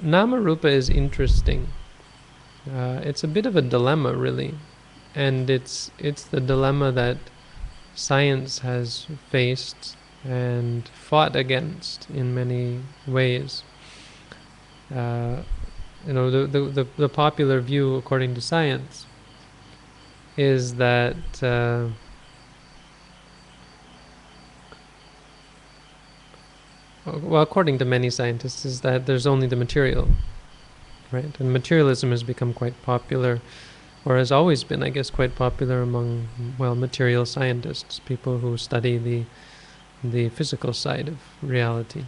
Nama Rupa is interesting. Uh, it's a bit of a dilemma, really, and it's it's the dilemma that science has faced and fought against in many ways. Uh, you know, the, the, the, the, popular view, according to science, is that uh, well, according to many scientists, is that there's only the material, right? And materialism has become quite popular, or has always been, I guess, quite popular among well, material scientists, people who study the the physical side of reality.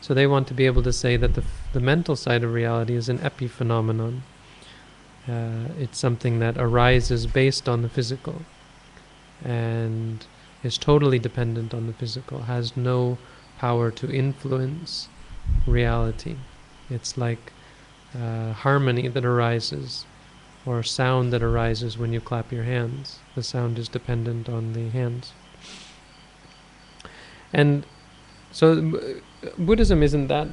So they want to be able to say that the the mental side of reality is an epiphenomenon. Uh, it's something that arises based on the physical, and is totally dependent on the physical, has no power to influence reality. It's like uh, harmony that arises or sound that arises when you clap your hands. The sound is dependent on the hands. And so Buddhism isn't that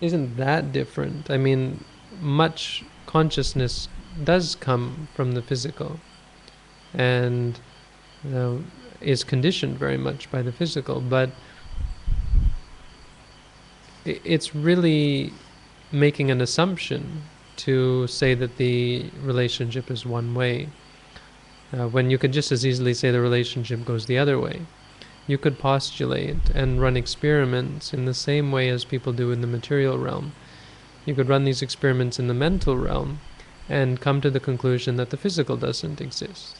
isn't that different. I mean, much consciousness does come from the physical and uh, is conditioned very much by the physical, but it's really making an assumption to say that the relationship is one way. Uh, when you could just as easily say the relationship goes the other way. You could postulate and run experiments in the same way as people do in the material realm. You could run these experiments in the mental realm and come to the conclusion that the physical doesn't exist.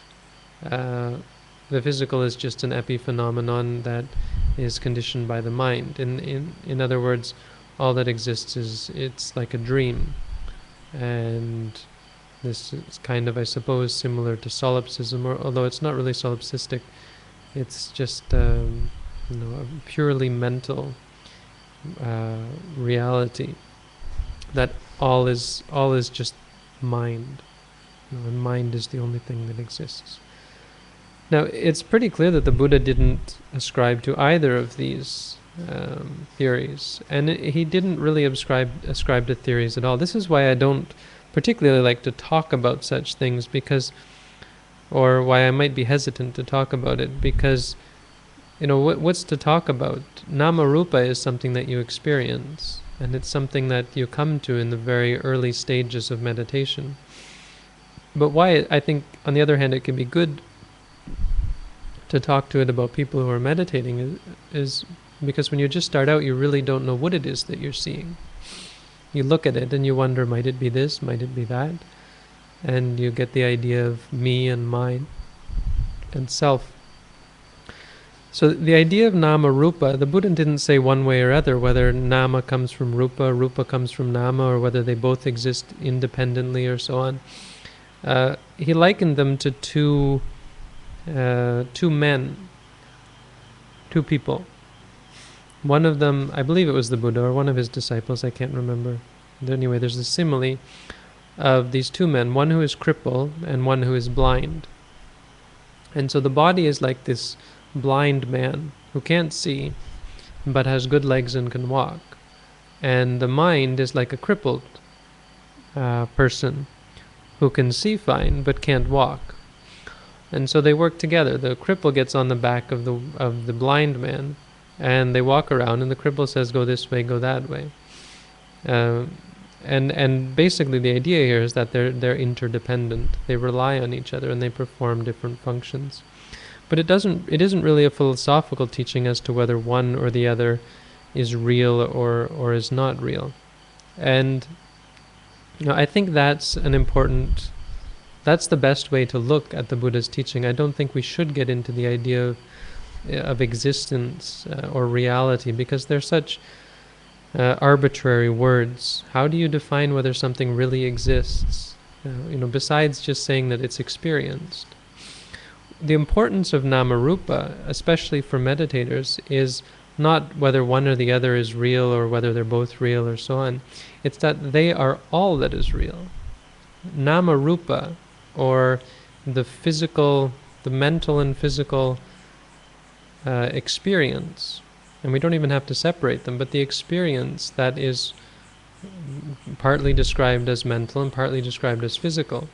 Uh, the physical is just an epiphenomenon that is conditioned by the mind. In in in other words, all that exists is it's like a dream, and this is kind of, I suppose, similar to solipsism, or although it's not really solipsistic, it's just um, you know a purely mental uh, reality that all is all is just mind, you know, and mind is the only thing that exists. Now, it's pretty clear that the Buddha didn't ascribe to either of these um, theories, and he didn't really ascribe ascribe to theories at all. This is why I don't particularly like to talk about such things because, or why I might be hesitant to talk about it because, you know, what what's to talk about? Nama rupa is something that you experience, and it's something that you come to in the very early stages of meditation. But why I think, on the other hand, it can be good to talk to it about people who are meditating is, is because when you just start out, you really don't know what it is that you're seeing. You look at it and you wonder, might it be this? Might it be that? And you get the idea of me and mine and self. So the idea of nama rupa, the Buddha didn't say one way or other whether nama comes from rupa, rupa comes from nama, or whether they both exist independently or so on. Uh, he likened them to two uh, two men, two people. One of them, I believe it was the Buddha or one of his disciples, I can't remember. Anyway, there's a simile of these two men, one who is crippled and one who is blind. And so the body is like this blind man who can't see but has good legs and can walk. And the mind is like a crippled uh, person who can see fine but can't walk. And so they work together. The cripple gets on the back of the of the blind man, and they walk around. And the cripple says, "Go this way, go that way." Uh, and and basically the idea here is that they're they're interdependent. They rely on each other and they perform different functions. But it doesn't. It isn't really a philosophical teaching as to whether one or the other is real or or is not real. And you know, I think that's an important that's the best way to look at the Buddha's teaching. I don't think we should get into the idea of, of existence uh, or reality because they're such uh, arbitrary words. How do you define whether something really exists? Uh, you know, besides just saying that it's experienced. The importance of namarupa, especially for meditators, is not whether one or the other is real or whether they're both real or so on. It's that they are all that is real. Namarupa or the physical, the mental and physical uh, experience, and we don't even have to separate them, but the experience that is partly described as mental and partly described as physical,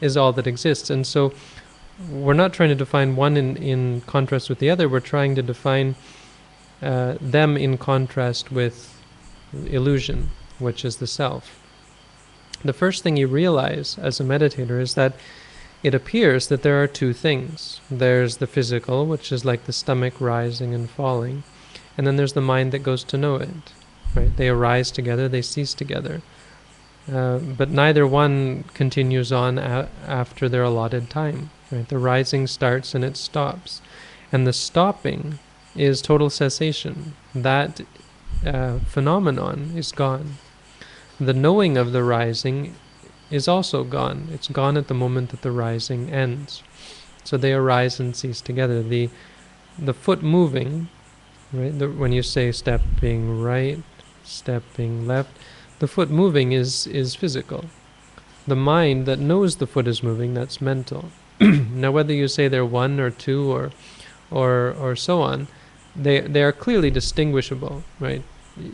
is all that exists. And so we're not trying to define one in, in contrast with the other, we're trying to define uh, them in contrast with illusion, which is the self. The first thing you realize as a meditator is that it appears that there are two things. There's the physical, which is like the stomach rising and falling, and then there's the mind that goes to know it. Right? They arise together, they cease together. Uh, but neither one continues on a- after their allotted time. Right? The rising starts and it stops, and the stopping is total cessation. That uh, phenomenon is gone. The knowing of the rising is also gone. It's gone at the moment that the rising ends. So they arise and cease together. The the foot moving, right? The, when you say stepping right, stepping left, the foot moving is is physical. The mind that knows the foot is moving, that's mental. now, whether you say they're one or two or or or so on, they they are clearly distinguishable, right?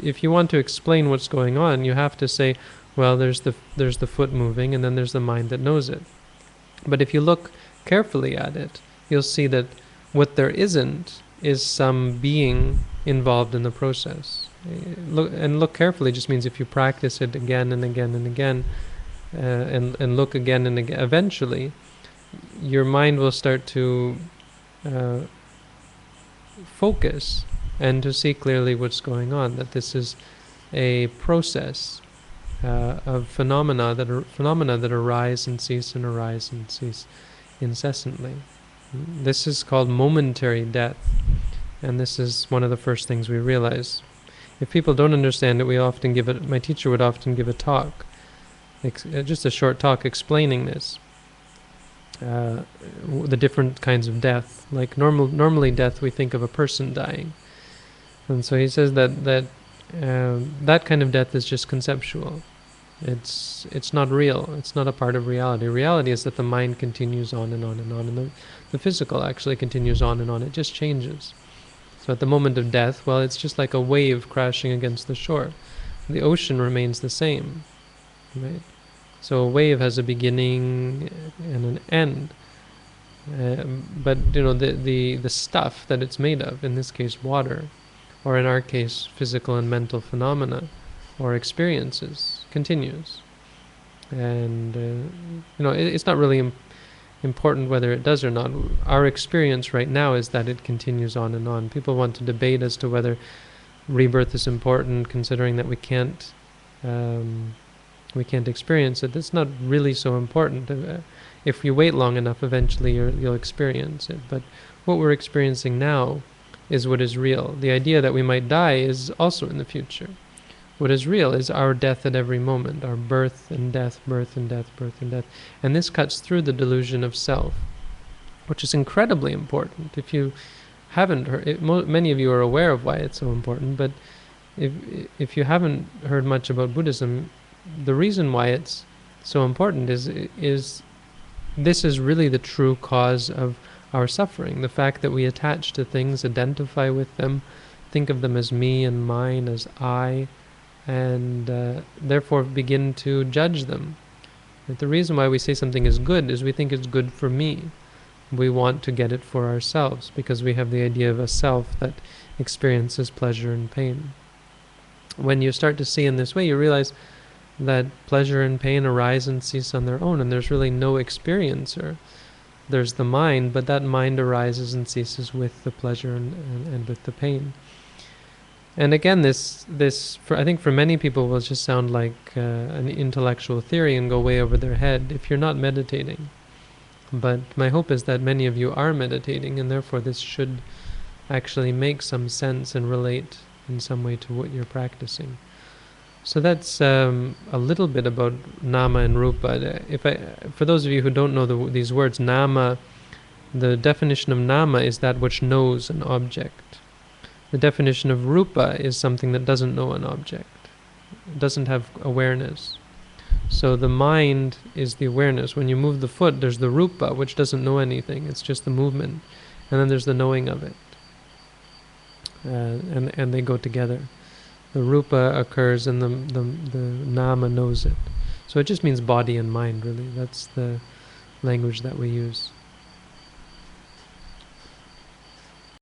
If you want to explain what's going on, you have to say, well, there's the there's the foot moving, and then there's the mind that knows it. But if you look carefully at it, you'll see that what there isn't is some being involved in the process. Eh, look and look carefully just means if you practice it again and again and again, uh, and and look again and again, eventually, your mind will start to uh, focus and to see clearly what's going on. That this is a process uh, of phenomena that are, phenomena that arise and cease and arise and cease incessantly. This is called momentary death, and this is one of the first things we realize. If people don't understand it, we often give it. My teacher would often give a talk, ex- uh, just a short talk explaining this. Uh, the different kinds of death. Like normal, normally death, we think of a person dying, and so he says that that um, that kind of death is just conceptual. It's it's not real. It's not a part of reality. Reality is that the mind continues on and on and on, and the, the physical actually continues on and on. It just changes. So at the moment of death, well, it's just like a wave crashing against the shore. The ocean remains the same, right? So a wave has a beginning and an end. Uh, but you know the, the the stuff that it's made of, in this case, water, or in our case, physical and mental phenomena or experiences, continues. And, uh, you know, it, it's not really Im- important whether it does or not. Our experience right now is that it continues on and on. People want to debate as to whether rebirth is important, considering that we can't. Um, we can't experience it. It's not really so important. Uh, if you wait long enough, eventually you'll experience it. But what we're experiencing now is what is real. The idea that we might die is also in the future. What is real is our death at every moment, our birth and death, birth and death, birth and death. And this cuts through the delusion of self, which is incredibly important. If you haven't heard, it, mo- many of you are aware of why it's so important, but if, if you haven't heard much about Buddhism, the reason why it's so important is, is this is really the true cause of our suffering. The fact that we attach to things, identify with them, think of them as me and mine, as I, and uh, therefore begin to judge them. But the reason why we say something is good is we think it's good for me. We want to get it for ourselves because we have the idea of a self that experiences pleasure and pain. When you start to see in this way, you realize that pleasure and pain arise and cease on their own, and there's really no experiencer there's the mind, but that mind arises and ceases with the pleasure and, and, and with the pain. And again, this this for, I think for many people will just sound like uh, an intellectual theory and go way over their head if you're not meditating. But my hope is that many of you are meditating, and therefore this should actually make some sense and relate in some way to what you're practicing. So that's um, a little bit about nama and rupa. If I, for those of you who don't know the, these words, nama, the definition of nama is that which knows an object. The definition of rupa is something that doesn't know an object, doesn't have awareness. So the mind is the awareness. When you move the foot, there's the rupa, which doesn't know anything. It's just the movement, and then there's the knowing of it, uh, and and they go together. The rupa occurs and the, the, the nama knows it. So it just means body and mind, really. That's the language that we use.